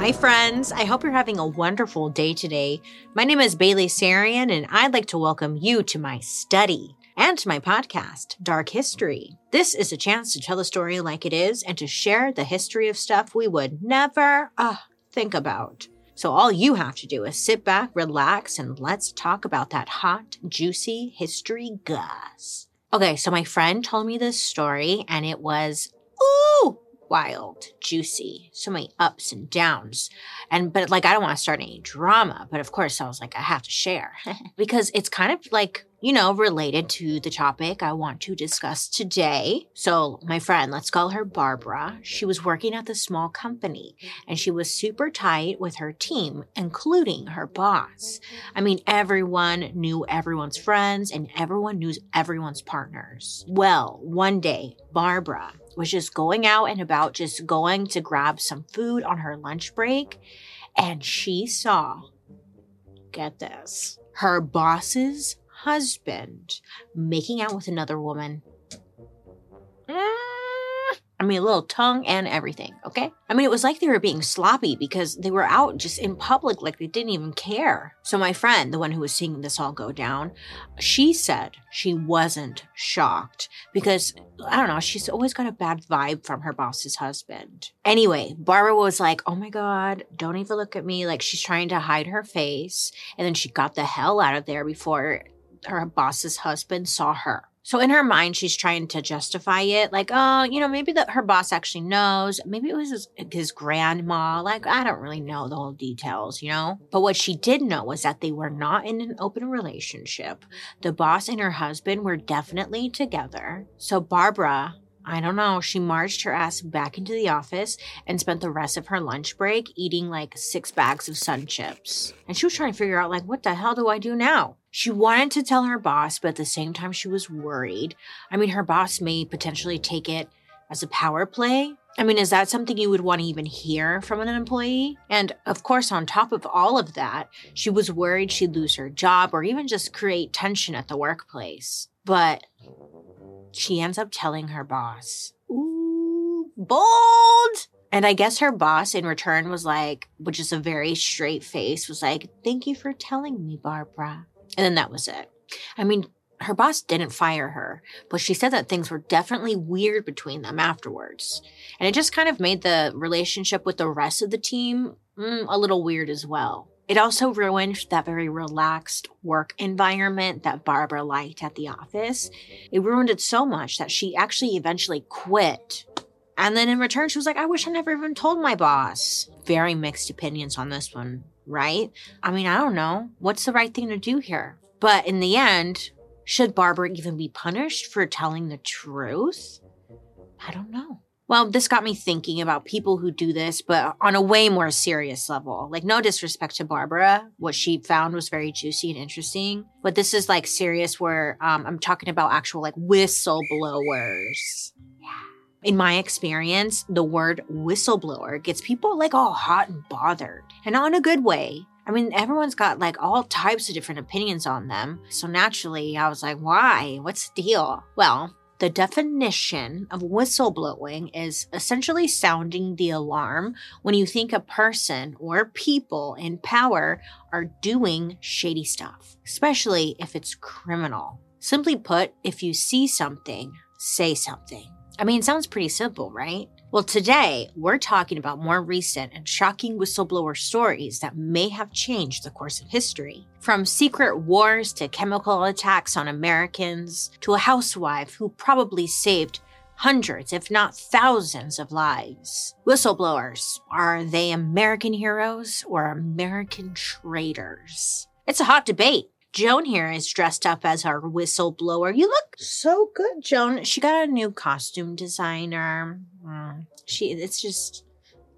Hi, friends. I hope you're having a wonderful day today. My name is Bailey Sarian, and I'd like to welcome you to my study and to my podcast, Dark History. This is a chance to tell the story like it is and to share the history of stuff we would never uh, think about. So, all you have to do is sit back, relax, and let's talk about that hot, juicy history gus. Okay, so my friend told me this story, and it was, ooh, wild, juicy, so many ups and downs. And, but like, I don't want to start any drama, but of course, I was like, I have to share because it's kind of like, you know, related to the topic I want to discuss today. So, my friend, let's call her Barbara. She was working at the small company and she was super tight with her team, including her boss. I mean, everyone knew everyone's friends and everyone knew everyone's partners. Well, one day, Barbara was just going out and about, just going to grab some food on her lunch break. And she saw, get this, her boss's husband making out with another woman. Mm. I mean, a little tongue and everything, okay? I mean, it was like they were being sloppy because they were out just in public, like they didn't even care. So, my friend, the one who was seeing this all go down, she said she wasn't shocked because, I don't know, she's always got a bad vibe from her boss's husband. Anyway, Barbara was like, oh my God, don't even look at me. Like she's trying to hide her face. And then she got the hell out of there before her boss's husband saw her. So in her mind, she's trying to justify it, like, oh, you know, maybe that her boss actually knows. Maybe it was his, his grandma. Like, I don't really know the whole details, you know. But what she did know was that they were not in an open relationship. The boss and her husband were definitely together. So Barbara I don't know. She marched her ass back into the office and spent the rest of her lunch break eating like six bags of sun chips. And she was trying to figure out, like, what the hell do I do now? She wanted to tell her boss, but at the same time, she was worried. I mean, her boss may potentially take it as a power play. I mean, is that something you would want to even hear from an employee? And of course, on top of all of that, she was worried she'd lose her job or even just create tension at the workplace. But she ends up telling her boss, Ooh, bold! And I guess her boss in return was like, which is a very straight face, was like, Thank you for telling me, Barbara. And then that was it. I mean, her boss didn't fire her, but she said that things were definitely weird between them afterwards. And it just kind of made the relationship with the rest of the team mm, a little weird as well. It also ruined that very relaxed work environment that Barbara liked at the office. It ruined it so much that she actually eventually quit. And then in return, she was like, I wish I never even told my boss. Very mixed opinions on this one, right? I mean, I don't know. What's the right thing to do here? But in the end, should Barbara even be punished for telling the truth? I don't know. Well, this got me thinking about people who do this, but on a way more serious level. Like, no disrespect to Barbara. What she found was very juicy and interesting. But this is like serious where um, I'm talking about actual like whistleblowers. In my experience, the word whistleblower gets people like all hot and bothered, and not in a good way. I mean, everyone's got like all types of different opinions on them. So naturally, I was like, why? What's the deal? Well, the definition of whistleblowing is essentially sounding the alarm when you think a person or people in power are doing shady stuff, especially if it's criminal. Simply put, if you see something, say something. I mean, it sounds pretty simple, right? Well, today we're talking about more recent and shocking whistleblower stories that may have changed the course of history. From secret wars to chemical attacks on Americans to a housewife who probably saved hundreds, if not thousands, of lives. Whistleblowers are they American heroes or American traitors? It's a hot debate. Joan here is dressed up as our whistleblower. You look so good, Joan. She got a new costume designer. Mm, she it's just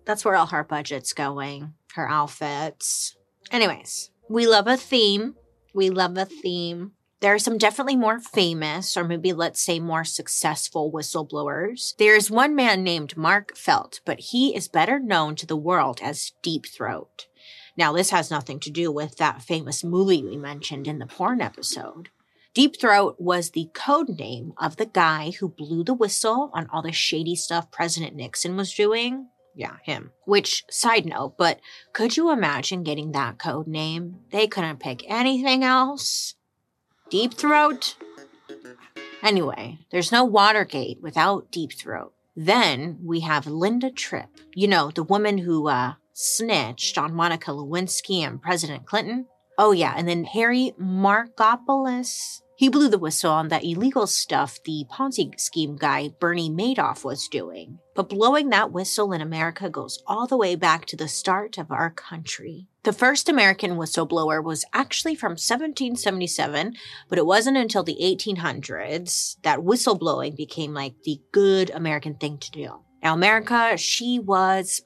that's where all her budget's going. Her outfits. Anyways, we love a theme. We love a theme. There are some definitely more famous, or maybe let's say more successful whistleblowers. There's one man named Mark Felt, but he is better known to the world as Deep Throat. Now, this has nothing to do with that famous movie we mentioned in the porn episode. Deep Throat was the code name of the guy who blew the whistle on all the shady stuff President Nixon was doing. Yeah, him. Which, side note, but could you imagine getting that code name? They couldn't pick anything else. Deep Throat? Anyway, there's no Watergate without Deep Throat. Then we have Linda Tripp, you know, the woman who uh, snitched on Monica Lewinsky and President Clinton. Oh, yeah, and then Harry Markopolos. He blew the whistle on that illegal stuff the Ponzi scheme guy Bernie Madoff was doing. But blowing that whistle in America goes all the way back to the start of our country. The first American whistleblower was actually from 1777, but it wasn't until the 1800s that whistleblowing became like the good American thing to do. Now, America, she was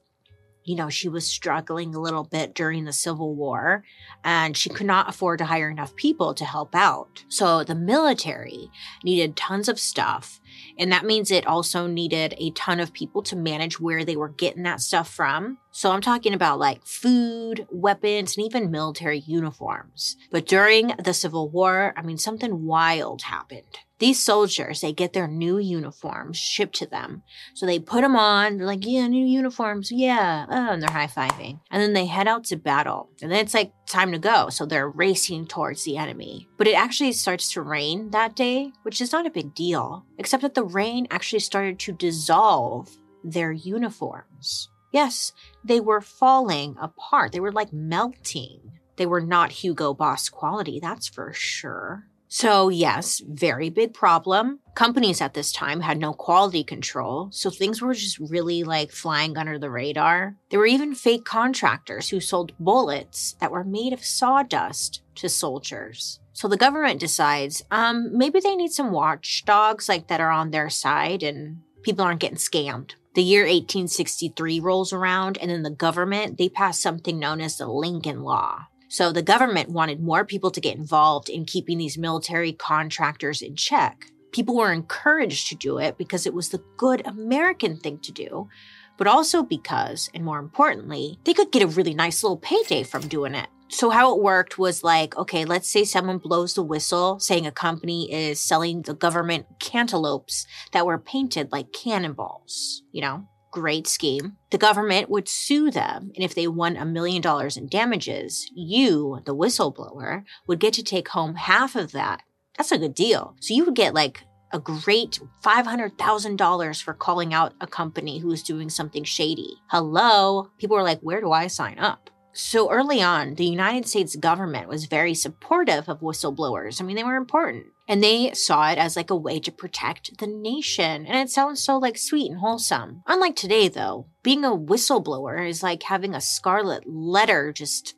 you know, she was struggling a little bit during the Civil War and she could not afford to hire enough people to help out. So the military needed tons of stuff. And that means it also needed a ton of people to manage where they were getting that stuff from. So I'm talking about like food, weapons, and even military uniforms. But during the Civil War, I mean, something wild happened. These soldiers, they get their new uniforms shipped to them. So they put them on. They're like, yeah, new uniforms. Yeah. Oh, and they're high fiving. And then they head out to battle. And then it's like time to go. So they're racing towards the enemy. But it actually starts to rain that day, which is not a big deal, except that the rain actually started to dissolve their uniforms. Yes, they were falling apart. They were like melting. They were not Hugo Boss quality, that's for sure. So, yes, very big problem. Companies at this time had no quality control, so things were just really like flying under the radar. There were even fake contractors who sold bullets that were made of sawdust to soldiers. So the government decides, um, maybe they need some watchdogs like that are on their side and people aren't getting scammed. The year 1863 rolls around and then the government, they pass something known as the Lincoln Law. So the government wanted more people to get involved in keeping these military contractors in check. People were encouraged to do it because it was the good American thing to do, but also because, and more importantly, they could get a really nice little payday from doing it. So, how it worked was like, okay, let's say someone blows the whistle saying a company is selling the government cantaloupes that were painted like cannonballs, you know? Great scheme. The government would sue them, and if they won a million dollars in damages, you, the whistleblower, would get to take home half of that. That's a good deal. So you would get like a great $500,000 for calling out a company who was doing something shady. Hello? People were like, where do I sign up? So early on, the United States government was very supportive of whistleblowers. I mean, they were important. And they saw it as like a way to protect the nation. And it sounds so like sweet and wholesome. Unlike today, though, being a whistleblower is like having a scarlet letter, just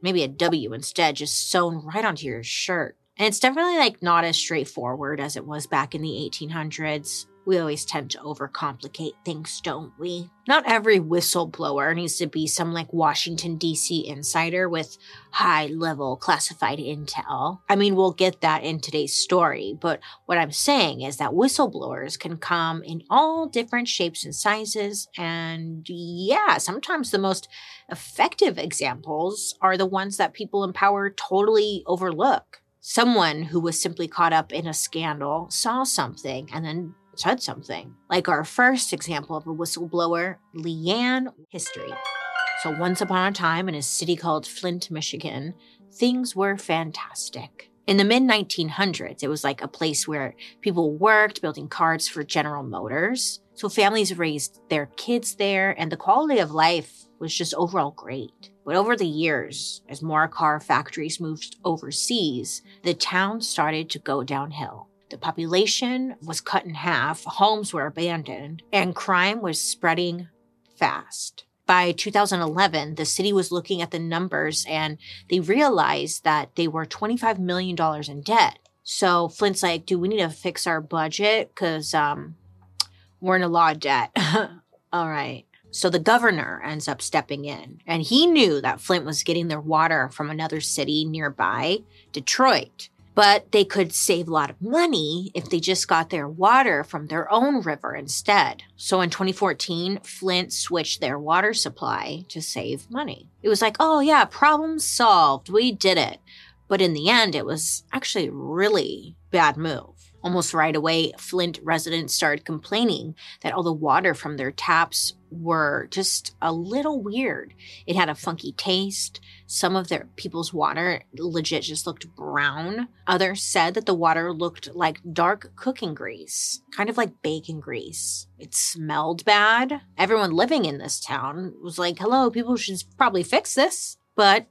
maybe a W instead, just sewn right onto your shirt. And it's definitely like not as straightforward as it was back in the 1800s. We always tend to overcomplicate things, don't we? Not every whistleblower needs to be some like Washington, D.C. insider with high level classified intel. I mean, we'll get that in today's story, but what I'm saying is that whistleblowers can come in all different shapes and sizes. And yeah, sometimes the most effective examples are the ones that people in power totally overlook. Someone who was simply caught up in a scandal saw something and then said something. Like our first example of a whistleblower, Leanne History. So, once upon a time in a city called Flint, Michigan, things were fantastic. In the mid 1900s, it was like a place where people worked building cars for General Motors. So, families raised their kids there, and the quality of life was just overall great. But over the years, as more car factories moved overseas, the town started to go downhill. The population was cut in half, homes were abandoned, and crime was spreading fast. By 2011, the city was looking at the numbers and they realized that they were $25 million in debt. So Flint's like, do we need to fix our budget? Because um, we're in a lot of debt. All right. So the governor ends up stepping in, and he knew that Flint was getting their water from another city nearby, Detroit but they could save a lot of money if they just got their water from their own river instead. So in 2014, Flint switched their water supply to save money. It was like, oh yeah, problem solved. We did it. But in the end, it was actually a really bad move. Almost right away, Flint residents started complaining that all the water from their taps were just a little weird. It had a funky taste. Some of their people's water legit just looked brown. Others said that the water looked like dark cooking grease, kind of like bacon grease. It smelled bad. Everyone living in this town was like, hello, people should probably fix this. But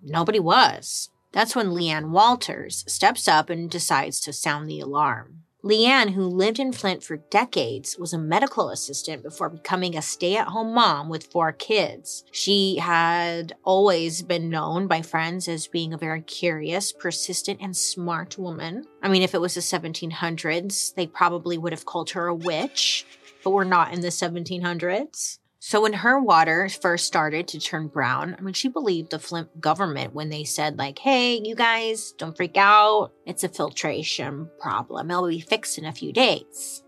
nobody was. That's when Leanne Walters steps up and decides to sound the alarm. Leanne, who lived in Flint for decades, was a medical assistant before becoming a stay at home mom with four kids. She had always been known by friends as being a very curious, persistent, and smart woman. I mean, if it was the 1700s, they probably would have called her a witch, but we're not in the 1700s. So when her water first started to turn brown, I mean, she believed the Flint government when they said, like, hey, you guys, don't freak out. It's a filtration problem. It'll be fixed in a few days.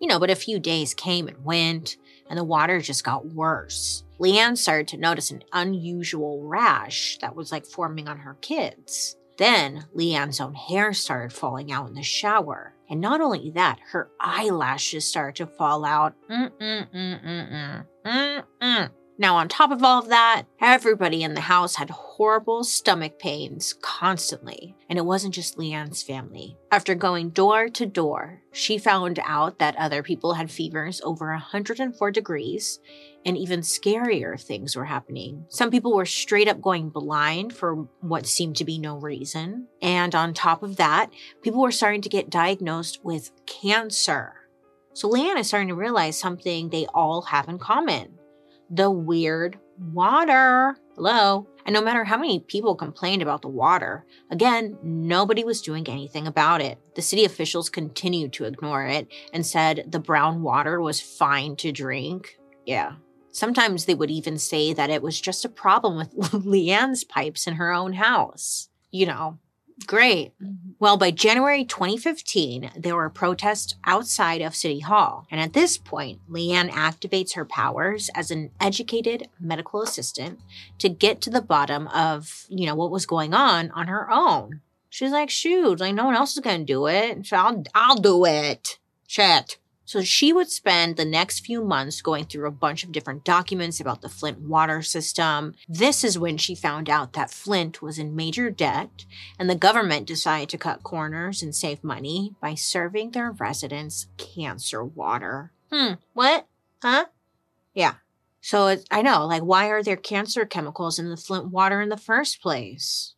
You know, but a few days came and went, and the water just got worse. Leanne started to notice an unusual rash that was like forming on her kids. Then Leanne's own hair started falling out in the shower. And not only that, her eyelashes started to fall out. Mm-mm-mm-mm-mm. Mm-mm. Now, on top of all of that, everybody in the house had horrible stomach pains constantly. And it wasn't just Leanne's family. After going door to door, she found out that other people had fevers over 104 degrees, and even scarier things were happening. Some people were straight up going blind for what seemed to be no reason. And on top of that, people were starting to get diagnosed with cancer. So Leanne is starting to realize something they all have in common the weird water. Hello. And no matter how many people complained about the water, again, nobody was doing anything about it. The city officials continued to ignore it and said the brown water was fine to drink. Yeah. Sometimes they would even say that it was just a problem with Leanne's pipes in her own house. You know, Great. Mm-hmm. Well, by January 2015, there were protests outside of City Hall. And at this point, Leanne activates her powers as an educated medical assistant to get to the bottom of, you know, what was going on on her own. She's like, shoot, like no one else is going to do it. So I'll, I'll do it. Shit. So she would spend the next few months going through a bunch of different documents about the Flint water system. This is when she found out that Flint was in major debt and the government decided to cut corners and save money by serving their residents cancer water. Hmm, what? Huh? Yeah. So I know, like, why are there cancer chemicals in the Flint water in the first place?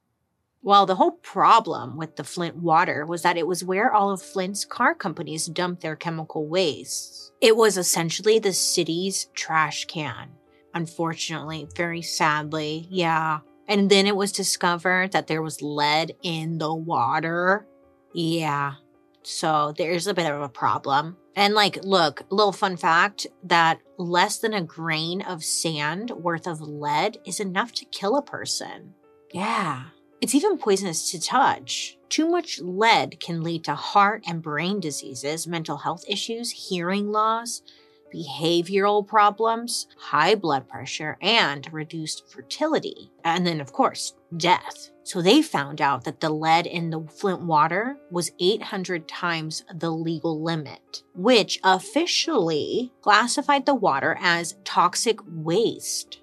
Well, the whole problem with the Flint water was that it was where all of Flint's car companies dumped their chemical wastes. It was essentially the city's trash can. Unfortunately, very sadly, yeah. And then it was discovered that there was lead in the water. Yeah. So there's a bit of a problem. And like, look, little fun fact that less than a grain of sand worth of lead is enough to kill a person. Yeah. It's even poisonous to touch. Too much lead can lead to heart and brain diseases, mental health issues, hearing loss, behavioral problems, high blood pressure, and reduced fertility. And then, of course, death. So they found out that the lead in the Flint water was 800 times the legal limit, which officially classified the water as toxic waste.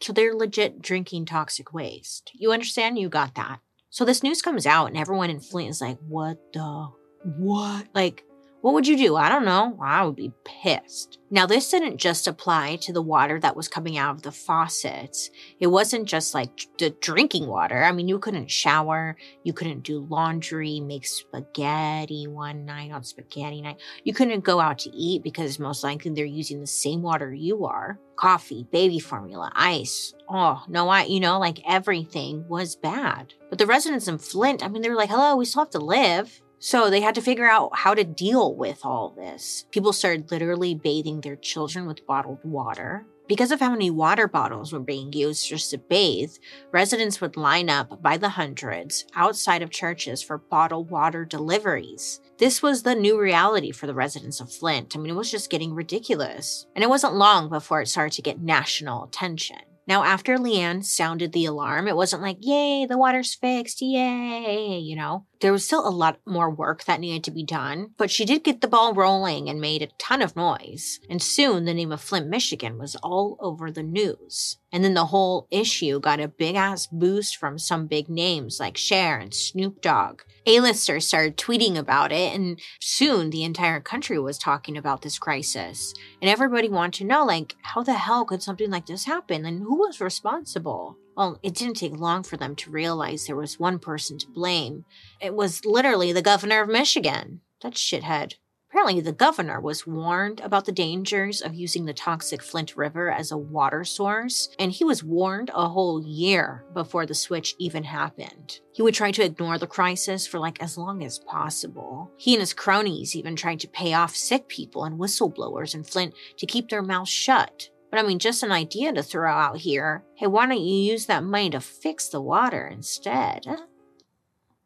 So they're legit drinking toxic waste. You understand? You got that. So this news comes out, and everyone in Flint is like, what the? What? Like, what would you do? I don't know. I would be pissed. Now, this didn't just apply to the water that was coming out of the faucets. It wasn't just like the drinking water. I mean, you couldn't shower, you couldn't do laundry, make spaghetti one night on spaghetti night. You couldn't go out to eat because most likely they're using the same water you are. Coffee, baby formula, ice. Oh, no, I, you know, like everything was bad. But the residents in Flint, I mean, they were like, hello, we still have to live. So they had to figure out how to deal with all this. People started literally bathing their children with bottled water. Because of how many water bottles were being used just to bathe, residents would line up by the hundreds outside of churches for bottled water deliveries. This was the new reality for the residents of Flint. I mean, it was just getting ridiculous. And it wasn't long before it started to get national attention. Now, after Leanne sounded the alarm, it wasn't like, yay, the water's fixed, yay, you know. There was still a lot more work that needed to be done, but she did get the ball rolling and made a ton of noise. And soon the name of Flint, Michigan was all over the news. And then the whole issue got a big ass boost from some big names like Cher and Snoop Dogg. A-listers started tweeting about it, and soon the entire country was talking about this crisis. And everybody wanted to know, like, how the hell could something like this happen? And who was responsible? Well, it didn't take long for them to realize there was one person to blame. It was literally the governor of Michigan. That shithead. Apparently, the governor was warned about the dangers of using the toxic Flint River as a water source, and he was warned a whole year before the switch even happened. He would try to ignore the crisis for like as long as possible. He and his cronies even tried to pay off sick people and whistleblowers in Flint to keep their mouths shut. But I mean, just an idea to throw out here. Hey, why don't you use that money to fix the water instead?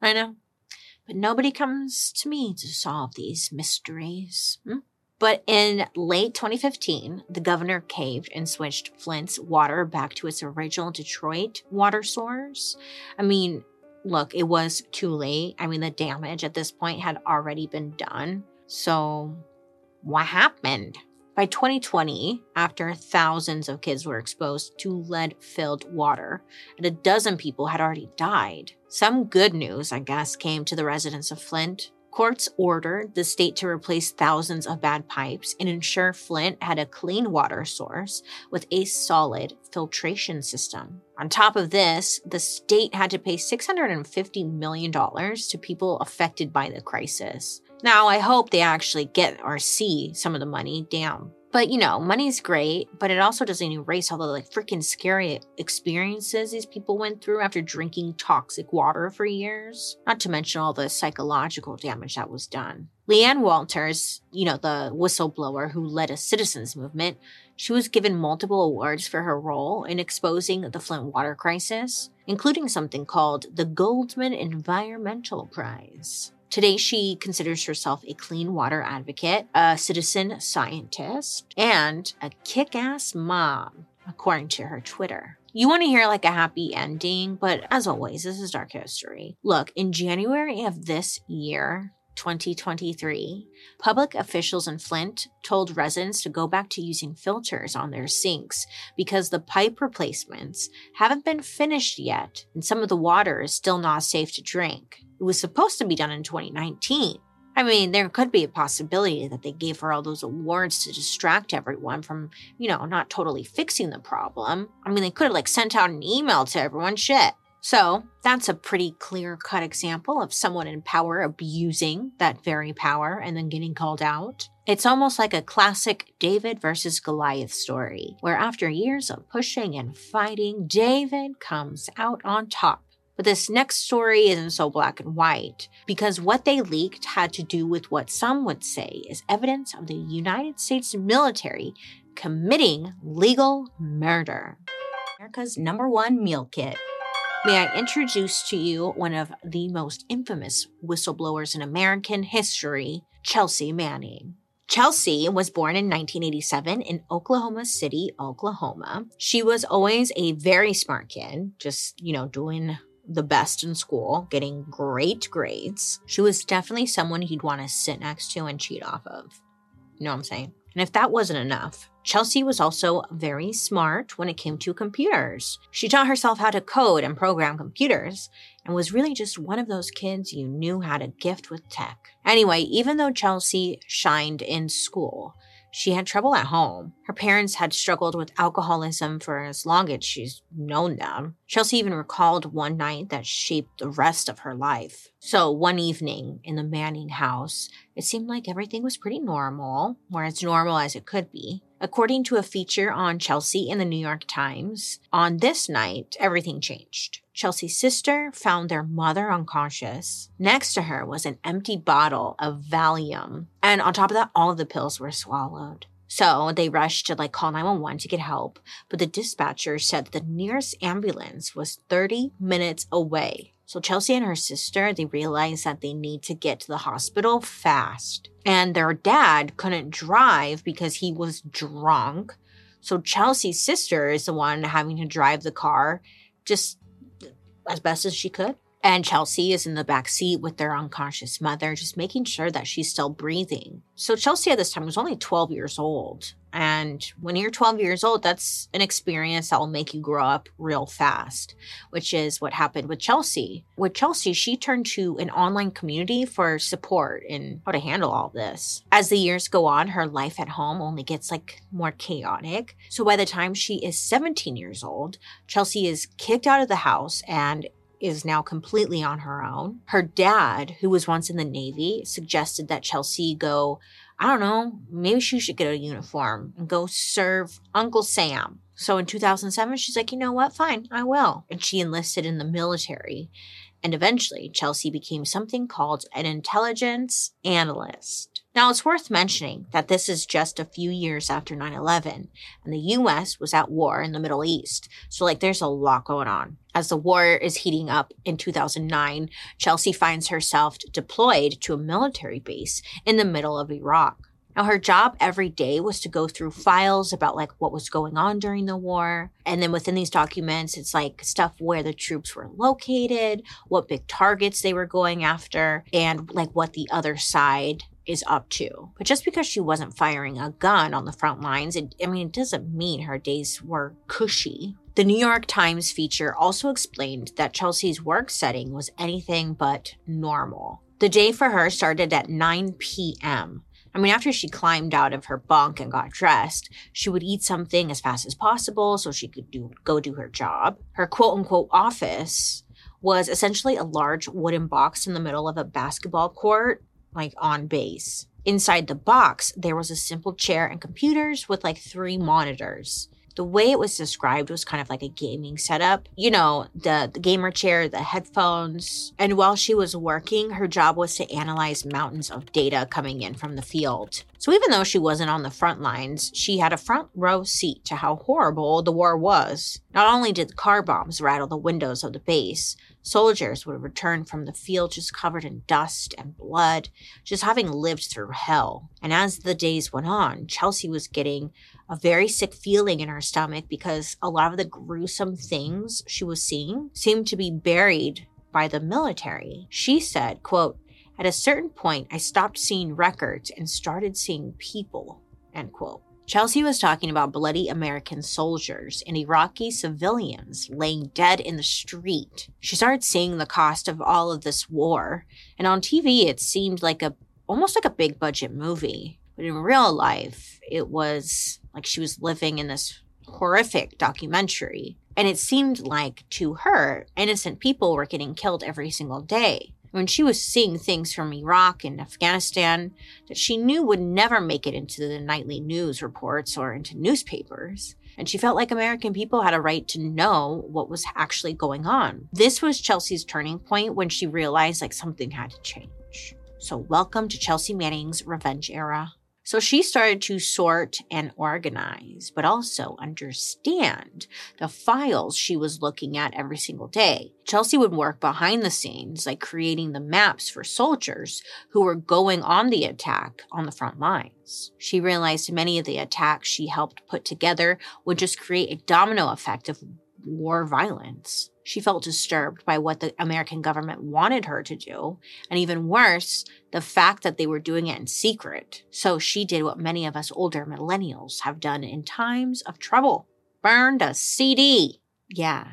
I know. But nobody comes to me to solve these mysteries. Hmm? But in late 2015, the governor caved and switched Flint's water back to its original Detroit water source. I mean, look, it was too late. I mean, the damage at this point had already been done. So, what happened? By 2020, after thousands of kids were exposed to lead filled water, and a dozen people had already died, some good news, I guess, came to the residents of Flint. Courts ordered the state to replace thousands of bad pipes and ensure Flint had a clean water source with a solid filtration system. On top of this, the state had to pay $650 million to people affected by the crisis. Now, I hope they actually get or see some of the money down. But you know, money's great, but it also doesn't erase all the like freaking scary experiences these people went through after drinking toxic water for years. Not to mention all the psychological damage that was done. Leanne Walters, you know, the whistleblower who led a citizens movement, she was given multiple awards for her role in exposing the Flint water crisis, including something called the Goldman Environmental Prize. Today, she considers herself a clean water advocate, a citizen scientist, and a kick ass mom, according to her Twitter. You want to hear like a happy ending, but as always, this is dark history. Look, in January of this year, 2023, public officials in Flint told residents to go back to using filters on their sinks because the pipe replacements haven't been finished yet and some of the water is still not safe to drink. It was supposed to be done in 2019. I mean, there could be a possibility that they gave her all those awards to distract everyone from, you know, not totally fixing the problem. I mean, they could have like sent out an email to everyone. Shit. So that's a pretty clear cut example of someone in power abusing that very power and then getting called out. It's almost like a classic David versus Goliath story, where after years of pushing and fighting, David comes out on top but this next story isn't so black and white because what they leaked had to do with what some would say is evidence of the United States military committing legal murder. America's number one meal kit. May I introduce to you one of the most infamous whistleblowers in American history, Chelsea Manning. Chelsea was born in 1987 in Oklahoma City, Oklahoma. She was always a very smart kid, just, you know, doing the best in school, getting great grades. She was definitely someone you'd want to sit next to and cheat off of. You know what I'm saying? And if that wasn't enough, Chelsea was also very smart when it came to computers. She taught herself how to code and program computers and was really just one of those kids you knew had a gift with tech. Anyway, even though Chelsea shined in school, she had trouble at home. Her parents had struggled with alcoholism for as long as she's known them. Chelsea even recalled one night that shaped the rest of her life. So, one evening in the Manning house, it seemed like everything was pretty normal, or as normal as it could be. According to a feature on Chelsea in the New York Times, on this night, everything changed. Chelsea's sister found their mother unconscious. Next to her was an empty bottle of Valium. And on top of that, all of the pills were swallowed. So they rushed to like call 911 to get help, but the dispatcher said the nearest ambulance was 30 minutes away. So Chelsea and her sister, they realized that they need to get to the hospital fast. And their dad couldn't drive because he was drunk. So Chelsea's sister is the one having to drive the car just as best as she could. And Chelsea is in the back seat with their unconscious mother, just making sure that she's still breathing. So Chelsea at this time was only 12 years old. And when you're 12 years old, that's an experience that will make you grow up real fast, which is what happened with Chelsea. With Chelsea, she turned to an online community for support in how to handle all this. As the years go on, her life at home only gets like more chaotic. So by the time she is 17 years old, Chelsea is kicked out of the house and is now completely on her own. Her dad, who was once in the Navy, suggested that Chelsea go, I don't know, maybe she should get a uniform and go serve Uncle Sam. So in 2007, she's like, you know what? Fine, I will. And she enlisted in the military. And eventually, Chelsea became something called an intelligence analyst. Now, it's worth mentioning that this is just a few years after 9 11, and the US was at war in the Middle East. So, like, there's a lot going on. As the war is heating up in 2009, Chelsea finds herself deployed to a military base in the middle of Iraq. Now, her job every day was to go through files about like what was going on during the war. And then within these documents, it's like stuff where the troops were located, what big targets they were going after, and like what the other side is up to. But just because she wasn't firing a gun on the front lines, it, I mean, it doesn't mean her days were cushy. The New York Times feature also explained that Chelsea's work setting was anything but normal. The day for her started at 9 p.m. I mean, after she climbed out of her bunk and got dressed, she would eat something as fast as possible so she could do, go do her job. Her quote unquote office was essentially a large wooden box in the middle of a basketball court like on base. Inside the box, there was a simple chair and computers with like three monitors. The way it was described was kind of like a gaming setup. You know, the, the gamer chair, the headphones. And while she was working, her job was to analyze mountains of data coming in from the field. So even though she wasn't on the front lines, she had a front row seat to how horrible the war was. Not only did car bombs rattle the windows of the base, Soldiers would return from the field just covered in dust and blood, just having lived through hell. And as the days went on, Chelsea was getting a very sick feeling in her stomach because a lot of the gruesome things she was seeing seemed to be buried by the military. She said, quote, at a certain point, I stopped seeing records and started seeing people, end quote. Chelsea was talking about bloody American soldiers and Iraqi civilians laying dead in the street. She started seeing the cost of all of this war, and on TV it seemed like a almost like a big budget movie. But in real life, it was like she was living in this horrific documentary. And it seemed like to her, innocent people were getting killed every single day when she was seeing things from Iraq and Afghanistan that she knew would never make it into the nightly news reports or into newspapers. And she felt like American people had a right to know what was actually going on. This was Chelsea's turning point when she realized like something had to change. So, welcome to Chelsea Manning's revenge era. So she started to sort and organize, but also understand the files she was looking at every single day. Chelsea would work behind the scenes, like creating the maps for soldiers who were going on the attack on the front lines. She realized many of the attacks she helped put together would just create a domino effect of war violence. She felt disturbed by what the American government wanted her to do, and even worse, the fact that they were doing it in secret. So she did what many of us older millennials have done in times of trouble burned a CD. Yeah.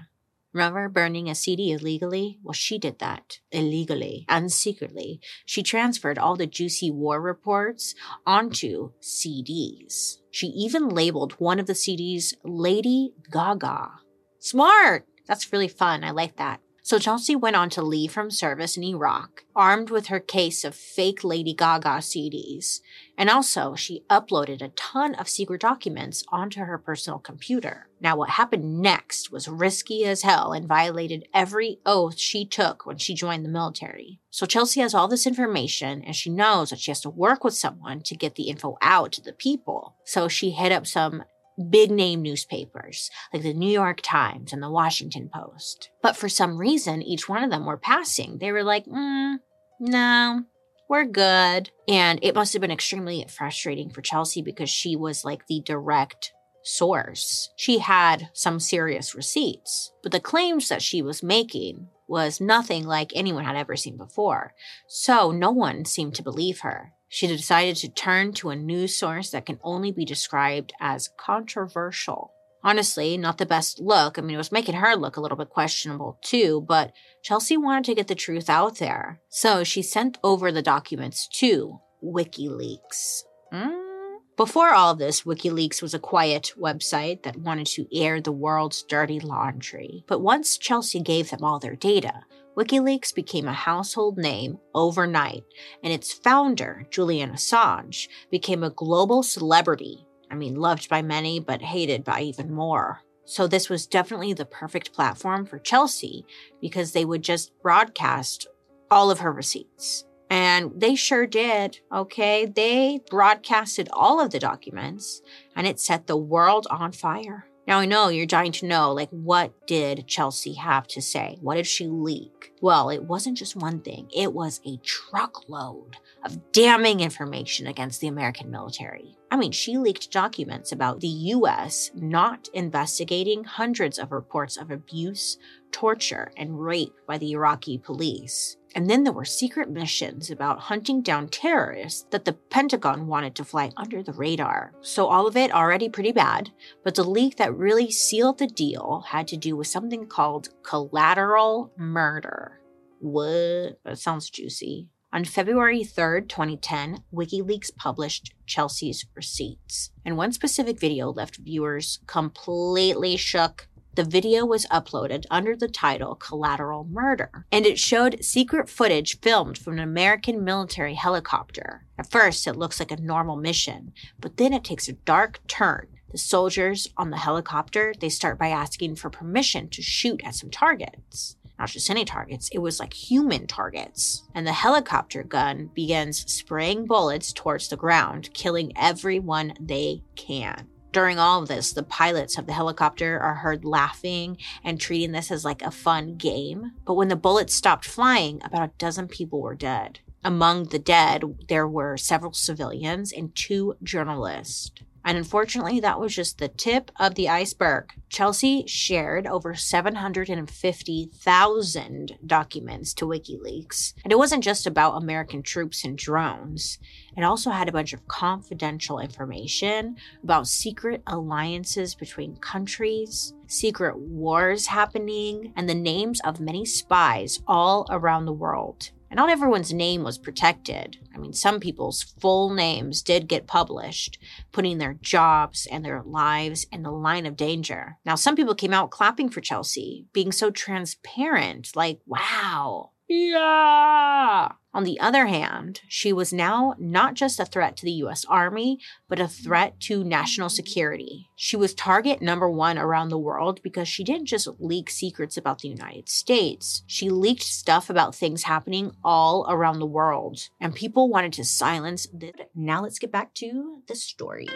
Remember burning a CD illegally? Well, she did that illegally and secretly. She transferred all the juicy war reports onto CDs. She even labeled one of the CDs Lady Gaga. Smart! That's really fun. I like that. So Chelsea went on to leave from service in Iraq, armed with her case of fake Lady Gaga CDs. And also, she uploaded a ton of secret documents onto her personal computer. Now, what happened next was risky as hell and violated every oath she took when she joined the military. So Chelsea has all this information and she knows that she has to work with someone to get the info out to the people. So she hit up some big name newspapers like the New York Times and the Washington Post. But for some reason, each one of them were passing. They were like, mm, no, we're good. And it must have been extremely frustrating for Chelsea because she was like the direct source. She had some serious receipts, but the claims that she was making was nothing like anyone had ever seen before, so no one seemed to believe her. She decided to turn to a news source that can only be described as controversial. Honestly, not the best look. I mean, it was making her look a little bit questionable too, but Chelsea wanted to get the truth out there. So she sent over the documents to WikiLeaks. Mm? Before all this, WikiLeaks was a quiet website that wanted to air the world's dirty laundry. But once Chelsea gave them all their data, WikiLeaks became a household name overnight, and its founder, Julian Assange, became a global celebrity I mean, loved by many, but hated by even more. So, this was definitely the perfect platform for Chelsea because they would just broadcast all of her receipts. And they sure did. Okay. They broadcasted all of the documents and it set the world on fire. Now I know you're dying to know, like, what did Chelsea have to say? What did she leak? Well, it wasn't just one thing, it was a truckload of damning information against the American military. I mean, she leaked documents about the US not investigating hundreds of reports of abuse, torture, and rape by the Iraqi police. And then there were secret missions about hunting down terrorists that the Pentagon wanted to fly under the radar. So, all of it already pretty bad, but the leak that really sealed the deal had to do with something called collateral murder. What? That sounds juicy. On February 3rd, 2010, WikiLeaks published Chelsea's receipts. And one specific video left viewers completely shook the video was uploaded under the title Collateral Murder, and it showed secret footage filmed from an American military helicopter. At first, it looks like a normal mission, but then it takes a dark turn. The soldiers on the helicopter, they start by asking for permission to shoot at some targets not just any targets, it was like human targets. And the helicopter gun begins spraying bullets towards the ground, killing everyone they can. During all of this, the pilots of the helicopter are heard laughing and treating this as like a fun game. But when the bullets stopped flying, about a dozen people were dead. Among the dead, there were several civilians and two journalists. And unfortunately, that was just the tip of the iceberg. Chelsea shared over 750,000 documents to WikiLeaks. And it wasn't just about American troops and drones, it also had a bunch of confidential information about secret alliances between countries, secret wars happening, and the names of many spies all around the world. And not everyone's name was protected. I mean, some people's full names did get published, putting their jobs and their lives in the line of danger. Now, some people came out clapping for Chelsea, being so transparent, like, wow, yeah. On the other hand, she was now not just a threat to the US Army, but a threat to national security. She was target number one around the world because she didn't just leak secrets about the United States. She leaked stuff about things happening all around the world, and people wanted to silence this. Now let's get back to the story.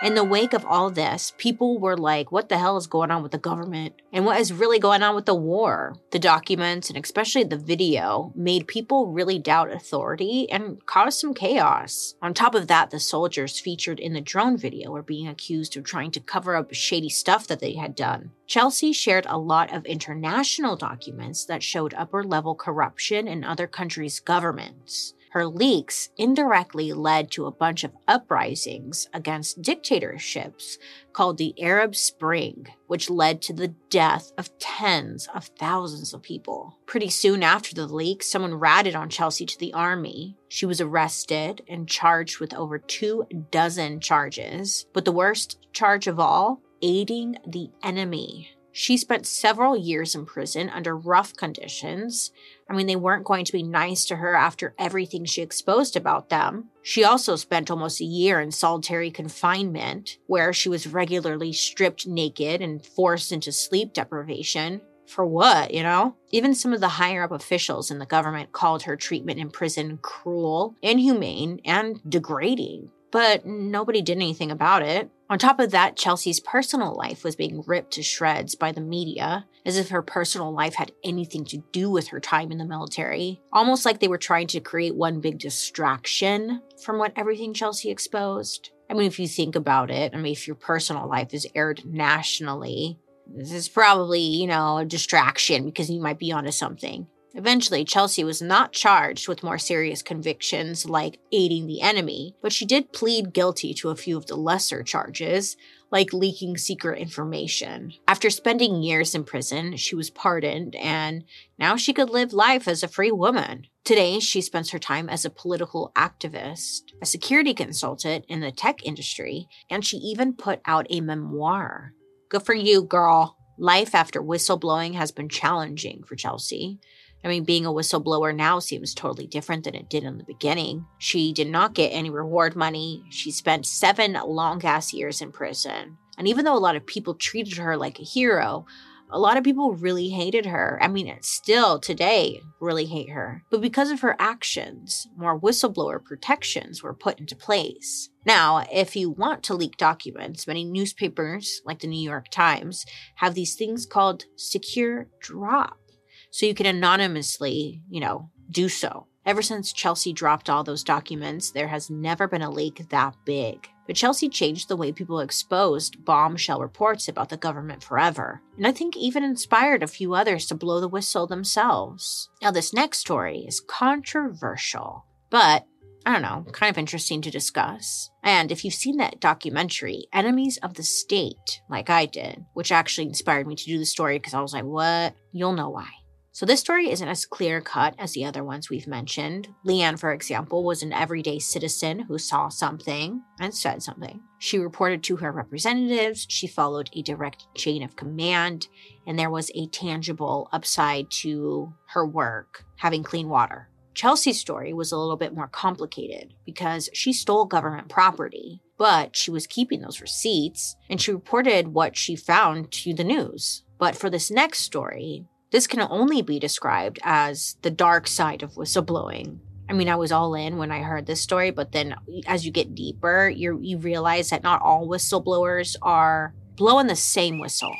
In the wake of all this, people were like, what the hell is going on with the government? And what is really going on with the war? The documents, and especially the video, made people really doubt authority and caused some chaos. On top of that, the soldiers featured in the drone video were being accused of trying to cover up shady stuff that they had done. Chelsea shared a lot of international documents that showed upper level corruption in other countries' governments. Her leaks indirectly led to a bunch of uprisings against dictatorships called the Arab Spring, which led to the death of tens of thousands of people. Pretty soon after the leak, someone ratted on Chelsea to the army. She was arrested and charged with over two dozen charges. But the worst charge of all, aiding the enemy. She spent several years in prison under rough conditions. I mean, they weren't going to be nice to her after everything she exposed about them. She also spent almost a year in solitary confinement, where she was regularly stripped naked and forced into sleep deprivation. For what, you know? Even some of the higher up officials in the government called her treatment in prison cruel, inhumane, and degrading but nobody did anything about it. On top of that, Chelsea's personal life was being ripped to shreds by the media, as if her personal life had anything to do with her time in the military. Almost like they were trying to create one big distraction from what everything Chelsea exposed. I mean, if you think about it, I mean, if your personal life is aired nationally, this is probably, you know, a distraction because you might be onto something. Eventually, Chelsea was not charged with more serious convictions like aiding the enemy, but she did plead guilty to a few of the lesser charges, like leaking secret information. After spending years in prison, she was pardoned and now she could live life as a free woman. Today, she spends her time as a political activist, a security consultant in the tech industry, and she even put out a memoir. Good for you, girl. Life after whistleblowing has been challenging for Chelsea. I mean, being a whistleblower now seems totally different than it did in the beginning. She did not get any reward money. She spent seven long ass years in prison. And even though a lot of people treated her like a hero, a lot of people really hated her. I mean, still today really hate her. But because of her actions, more whistleblower protections were put into place. Now, if you want to leak documents, many newspapers, like the New York Times, have these things called secure drop so you can anonymously, you know, do so. Ever since Chelsea dropped all those documents, there has never been a leak that big. But Chelsea changed the way people exposed bombshell reports about the government forever, and I think even inspired a few others to blow the whistle themselves. Now, this next story is controversial, but I don't know, kind of interesting to discuss. And if you've seen that documentary, Enemies of the State, like I did, which actually inspired me to do the story because I was like, what? You'll know why. So this story isn't as clear cut as the other ones we've mentioned. Leanne, for example, was an everyday citizen who saw something and said something. She reported to her representatives, she followed a direct chain of command, and there was a tangible upside to her work, having clean water. Chelsea's story was a little bit more complicated because she stole government property, but she was keeping those receipts and she reported what she found to the news. But for this next story, this can only be described as the dark side of whistleblowing. I mean, I was all in when I heard this story, but then as you get deeper, you you realize that not all whistleblowers are blowing the same whistle.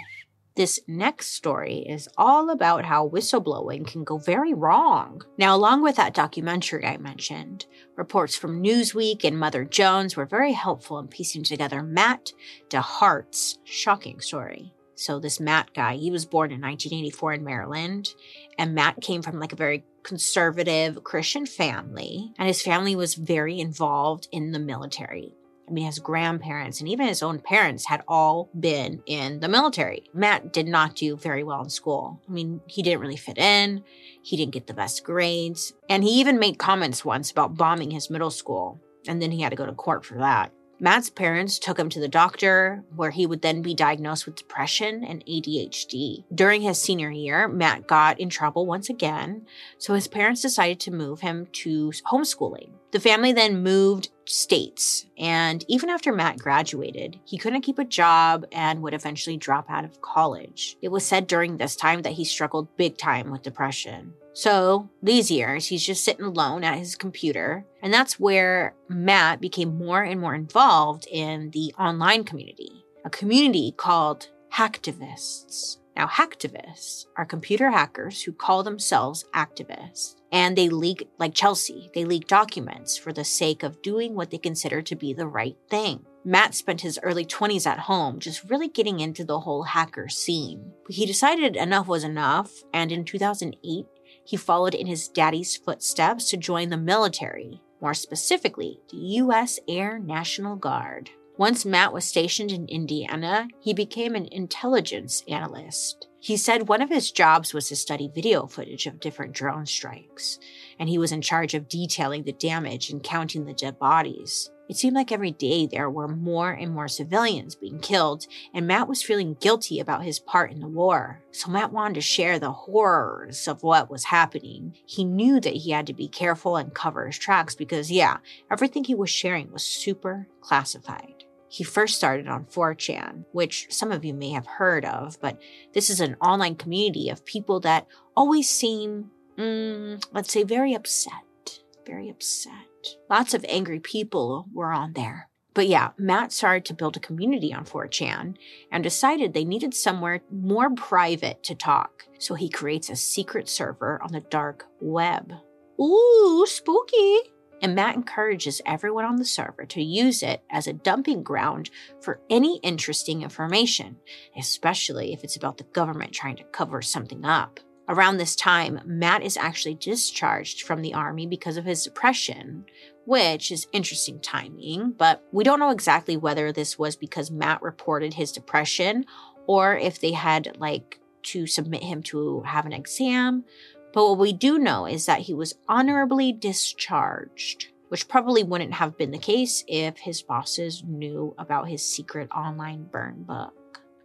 This next story is all about how whistleblowing can go very wrong. Now, along with that documentary I mentioned, reports from Newsweek and Mother Jones were very helpful in piecing together Matt DeHart's shocking story. So this Matt guy, he was born in 1984 in Maryland, and Matt came from like a very conservative Christian family, and his family was very involved in the military. I mean, his grandparents and even his own parents had all been in the military. Matt did not do very well in school. I mean, he didn't really fit in, he didn't get the best grades, and he even made comments once about bombing his middle school, and then he had to go to court for that. Matt's parents took him to the doctor, where he would then be diagnosed with depression and ADHD. During his senior year, Matt got in trouble once again, so his parents decided to move him to homeschooling. The family then moved states, and even after Matt graduated, he couldn't keep a job and would eventually drop out of college. It was said during this time that he struggled big time with depression. So these years, he's just sitting alone at his computer. And that's where Matt became more and more involved in the online community, a community called hacktivists. Now, hacktivists are computer hackers who call themselves activists. And they leak, like Chelsea, they leak documents for the sake of doing what they consider to be the right thing. Matt spent his early 20s at home, just really getting into the whole hacker scene. He decided enough was enough, and in 2008, he followed in his daddy's footsteps to join the military, more specifically, the U.S. Air National Guard. Once Matt was stationed in Indiana, he became an intelligence analyst. He said one of his jobs was to study video footage of different drone strikes, and he was in charge of detailing the damage and counting the dead bodies. It seemed like every day there were more and more civilians being killed, and Matt was feeling guilty about his part in the war. So Matt wanted to share the horrors of what was happening. He knew that he had to be careful and cover his tracks because, yeah, everything he was sharing was super classified. He first started on 4chan, which some of you may have heard of, but this is an online community of people that always seem, mm, let's say, very upset. Very upset Lots of angry people were on there. But yeah, Matt started to build a community on 4chan and decided they needed somewhere more private to talk. So he creates a secret server on the dark web. Ooh, spooky. and Matt encourages everyone on the server to use it as a dumping ground for any interesting information, especially if it's about the government trying to cover something up. Around this time, Matt is actually discharged from the army because of his depression, which is interesting timing, but we don't know exactly whether this was because Matt reported his depression or if they had like to submit him to have an exam. But what we do know is that he was honorably discharged, which probably wouldn't have been the case if his bosses knew about his secret online burn book.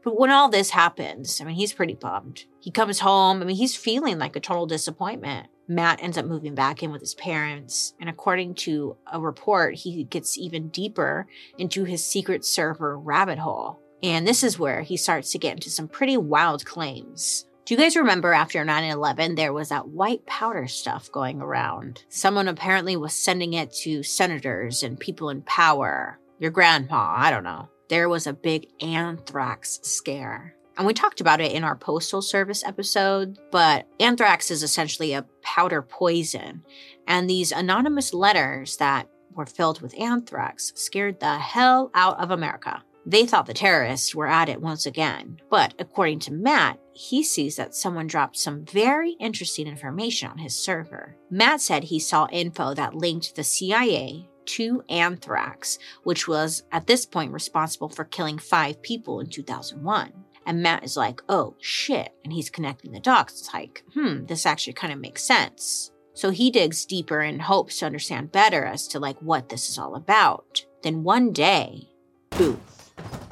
But when all this happens, I mean, he's pretty bummed. He comes home, I mean, he's feeling like a total disappointment. Matt ends up moving back in with his parents, and according to a report, he gets even deeper into his secret server rabbit hole. And this is where he starts to get into some pretty wild claims. Do you guys remember after 9 11, there was that white powder stuff going around? Someone apparently was sending it to senators and people in power. Your grandpa, I don't know there was a big anthrax scare. And we talked about it in our Postal Service episode, but anthrax is essentially a powder poison. And these anonymous letters that were filled with anthrax scared the hell out of America. They thought the terrorists were at it once again. But according to Matt, he sees that someone dropped some very interesting information on his server. Matt said he saw info that linked the CIA, to anthrax, which was at this point responsible for killing five people in 2001. And Matt is like, oh shit. And he's connecting the dots. It's like, hmm, this actually kind of makes sense. So he digs deeper and hopes to understand better as to like what this is all about. Then one day, boom,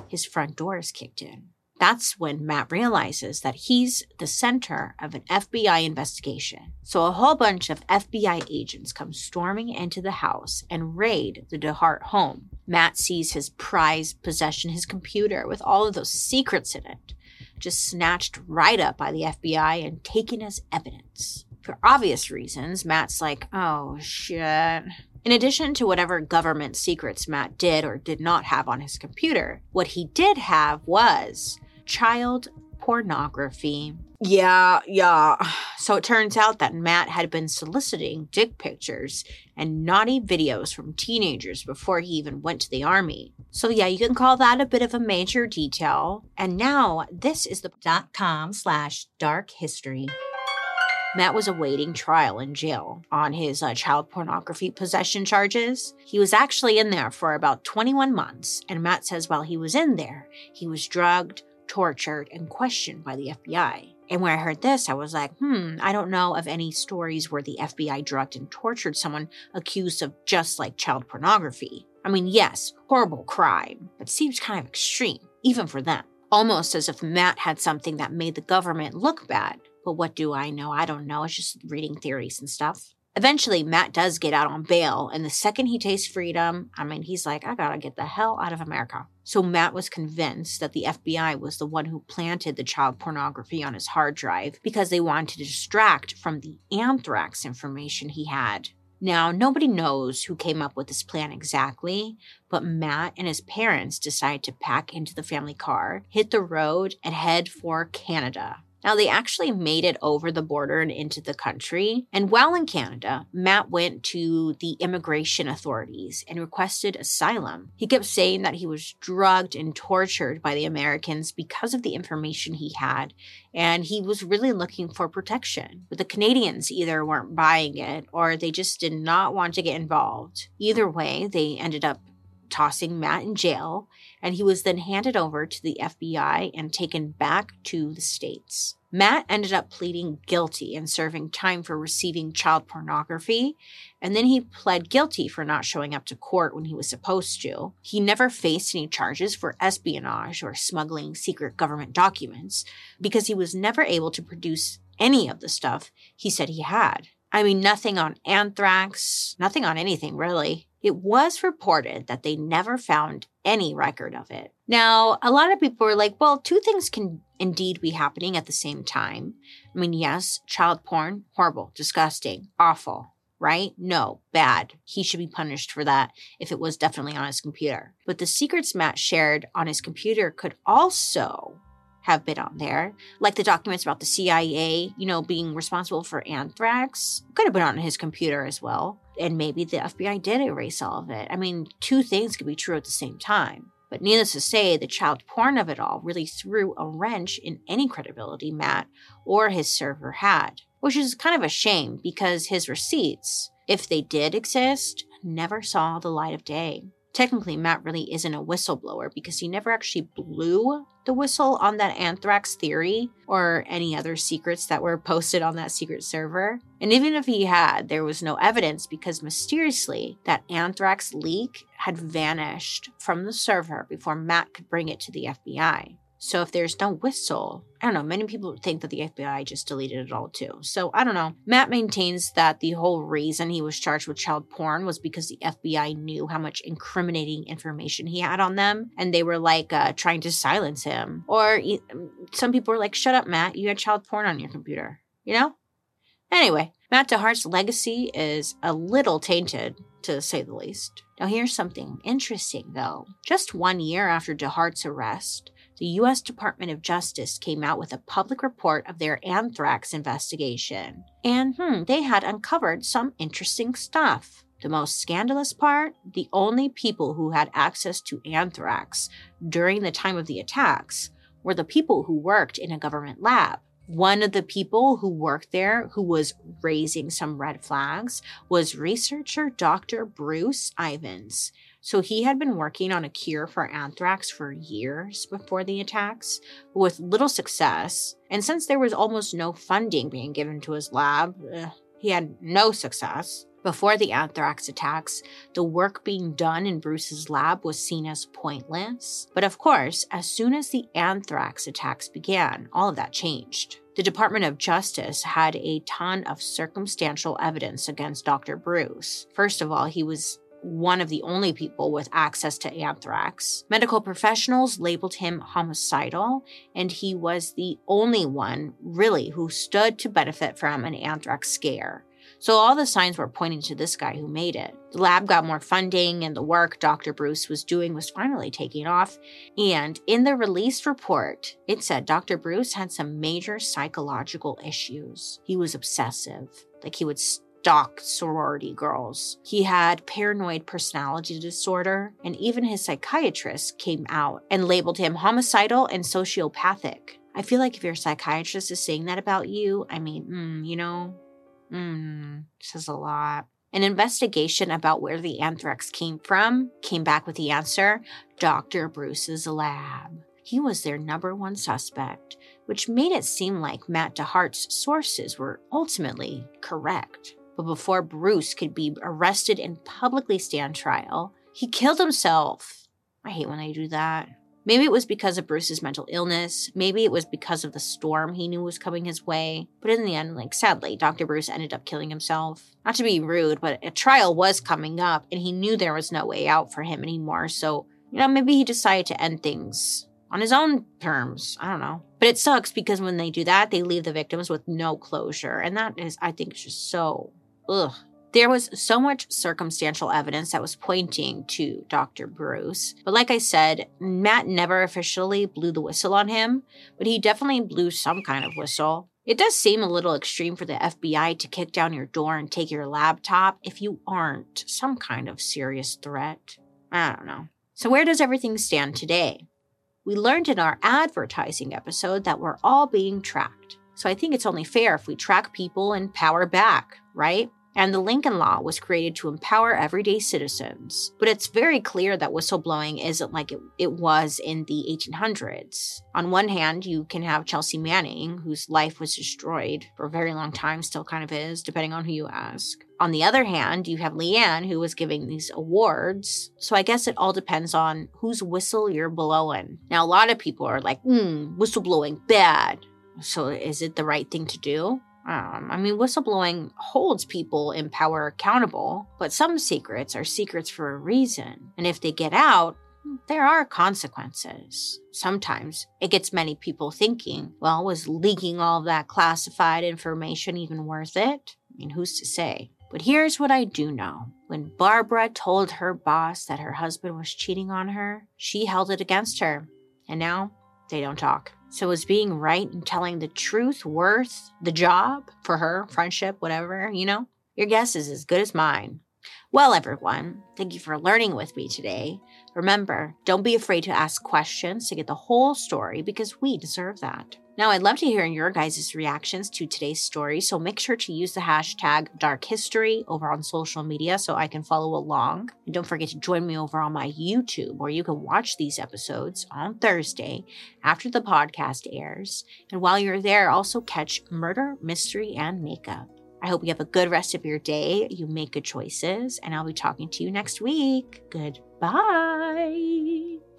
his front door is kicked in. That's when Matt realizes that he's the center of an FBI investigation. So a whole bunch of FBI agents come storming into the house and raid the DeHart home. Matt sees his prized possession, his computer with all of those secrets in it, just snatched right up by the FBI and taken as evidence. For obvious reasons, Matt's like, oh shit. In addition to whatever government secrets Matt did or did not have on his computer, what he did have was child pornography. Yeah, yeah. So it turns out that Matt had been soliciting dick pictures and naughty videos from teenagers before he even went to the army. So yeah, you can call that a bit of a major detail. And now this is the dot com slash dark history. Matt was awaiting trial in jail on his uh, child pornography possession charges. He was actually in there for about 21 months, and Matt says while he was in there, he was drugged, tortured, and questioned by the FBI. And when I heard this, I was like, hmm, I don't know of any stories where the FBI drugged and tortured someone accused of just like child pornography. I mean, yes, horrible crime, but seems kind of extreme, even for them. Almost as if Matt had something that made the government look bad. But what do I know? I don't know. It's just reading theories and stuff. Eventually, Matt does get out on bail, and the second he tastes freedom, I mean, he's like, I gotta get the hell out of America. So, Matt was convinced that the FBI was the one who planted the child pornography on his hard drive because they wanted to distract from the anthrax information he had. Now, nobody knows who came up with this plan exactly, but Matt and his parents decided to pack into the family car, hit the road, and head for Canada. Now, they actually made it over the border and into the country. And while in Canada, Matt went to the immigration authorities and requested asylum. He kept saying that he was drugged and tortured by the Americans because of the information he had, and he was really looking for protection. But the Canadians either weren't buying it or they just did not want to get involved. Either way, they ended up tossing Matt in jail, and he was then handed over to the FBI and taken back to the States. Matt ended up pleading guilty and serving time for receiving child pornography, and then he pled guilty for not showing up to court when he was supposed to. He never faced any charges for espionage or smuggling secret government documents because he was never able to produce any of the stuff he said he had. I mean, nothing on anthrax, nothing on anything really. It was reported that they never found any record of it. Now, a lot of people were like, well, two things can indeed be happening at the same time. I mean, yes, child porn, horrible, disgusting, awful, right? No, bad. He should be punished for that if it was definitely on his computer. But the secrets Matt shared on his computer could also have been on there, like the documents about the CIA, you know, being responsible for anthrax, could have been on his computer as well. And maybe the FBI did erase all of it. I mean, two things could be true at the same time. But needless to say, the child porn of it all really threw a wrench in any credibility Matt or his server had, which is kind of a shame because his receipts, if they did exist, never saw the light of day technically Matt really isn't a whistleblower because he never actually blew the whistle on that anthrax theory or any other secrets that were posted on that secret server. And even if he had, there was no evidence because mysteriously that anthrax leak had vanished from the server before Matt could bring it to the FBI. So if there's no whistle, I don't know, many people think that the FBI just deleted it all too. So I don't know. Matt maintains that the whole reason he was charged with child porn was because the FBI knew how much incriminating information he had on them and they were like uh, trying to silence him. Or some people were like, shut up, Matt, you had child porn on your computer, you know? Anyway, Matt DeHart's legacy is a little tainted, to say the least. Now, here's something interesting, though. Just one year after DeHart's arrest, the U.S. Department of Justice came out with a public report of their anthrax investigation. And hmm, they had uncovered some interesting stuff. The most scandalous part the only people who had access to anthrax during the time of the attacks were the people who worked in a government lab. One of the people who worked there who was raising some red flags was researcher Dr. Bruce Ivins. So he had been working on a cure for anthrax for years before the attacks, with little success. And since there was almost no funding being given to his lab, uh, he had no success. Before the anthrax attacks, the work being done in Bruce's lab was seen as pointless. But of course, as soon as the anthrax attacks began, all of that changed. The Department of Justice had a ton of circumstantial evidence against Dr. Bruce. First of all, he was one of the only people with access to anthrax. Medical professionals labeled him homicidal, and he was the only one, really, who stood to benefit from an anthrax scare. So all the signs were pointing to this guy who made it. The lab got more funding, and the work Dr. Bruce was doing was finally taking off. And in the released report, it said Dr. Bruce had some major psychological issues. He was obsessive, like he would stalk sorority girls. He had paranoid personality disorder, and even his psychiatrist came out and labeled him homicidal and sociopathic. I feel like if your psychiatrist is saying that about you, I mean, mm, you know, mm, says a lot. An investigation about where the anthrax came from came back with the answer Dr. Bruce's lab. He was their number one suspect, which made it seem like Matt DeHart's sources were ultimately correct. But before Bruce could be arrested and publicly stand trial, he killed himself. I hate when they do that. Maybe it was because of Bruce's mental illness. Maybe it was because of the storm he knew was coming his way. But in the end, like sadly, Dr. Bruce ended up killing himself. Not to be rude, but a trial was coming up and he knew there was no way out for him anymore. So, you know, maybe he decided to end things on his own terms. I don't know. But it sucks because when they do that, they leave the victims with no closure. And that is, I think, just so ugh. There was so much circumstantial evidence that was pointing to Dr. Bruce. But like I said, Matt never officially blew the whistle on him, but he definitely blew some kind of whistle. It does seem a little extreme for the FBI to kick down your door and take your laptop if you aren't some kind of serious threat. I don't know. So, where does everything stand today? We learned in our advertising episode that we're all being tracked. So, I think it's only fair if we track people and power back, right? And the Lincoln Law was created to empower everyday citizens. But it's very clear that whistleblowing isn't like it, it was in the 1800s. On one hand, you can have Chelsea Manning, whose life was destroyed for a very long time, still kind of is, depending on who you ask. On the other hand, you have Leanne, who was giving these awards. So I guess it all depends on whose whistle you're blowing. Now, a lot of people are like, hmm, whistleblowing, bad. So is it the right thing to do? Um, I mean, whistleblowing holds people in power accountable, but some secrets are secrets for a reason. And if they get out, there are consequences. Sometimes it gets many people thinking, well, was leaking all that classified information even worth it? I mean, who's to say? But here's what I do know. When Barbara told her boss that her husband was cheating on her, she held it against her. And now they don't talk. So is being right and telling the truth worth the job for her, friendship, whatever, you know? Your guess is as good as mine. Well, everyone, thank you for learning with me today. Remember, don't be afraid to ask questions to get the whole story because we deserve that. Now, I'd love to hear your guys' reactions to today's story, so make sure to use the hashtag Dark History over on social media so I can follow along. And don't forget to join me over on my YouTube, where you can watch these episodes on Thursday after the podcast airs. And while you're there, also catch Murder, Mystery, and Makeup. I hope you have a good rest of your day. You make good choices, and I'll be talking to you next week. Goodbye.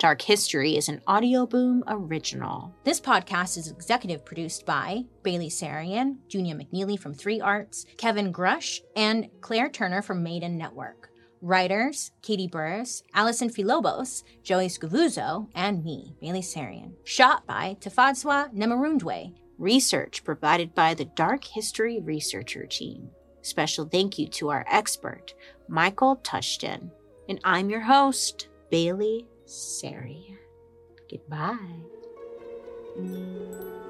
Dark History is an Audioboom original. This podcast is executive produced by Bailey Sarian, Junia McNeely from Three Arts, Kevin Grush, and Claire Turner from Maiden Network. Writers Katie Burris, Allison Filobos, Joey Scavuzzo, and me, Bailey Sarian. Shot by Tafadzwa Nemarundwe. Research provided by the Dark History Researcher Team. Special thank you to our expert, Michael Tushton. And I'm your host, Bailey Sarian. Goodbye. Mm.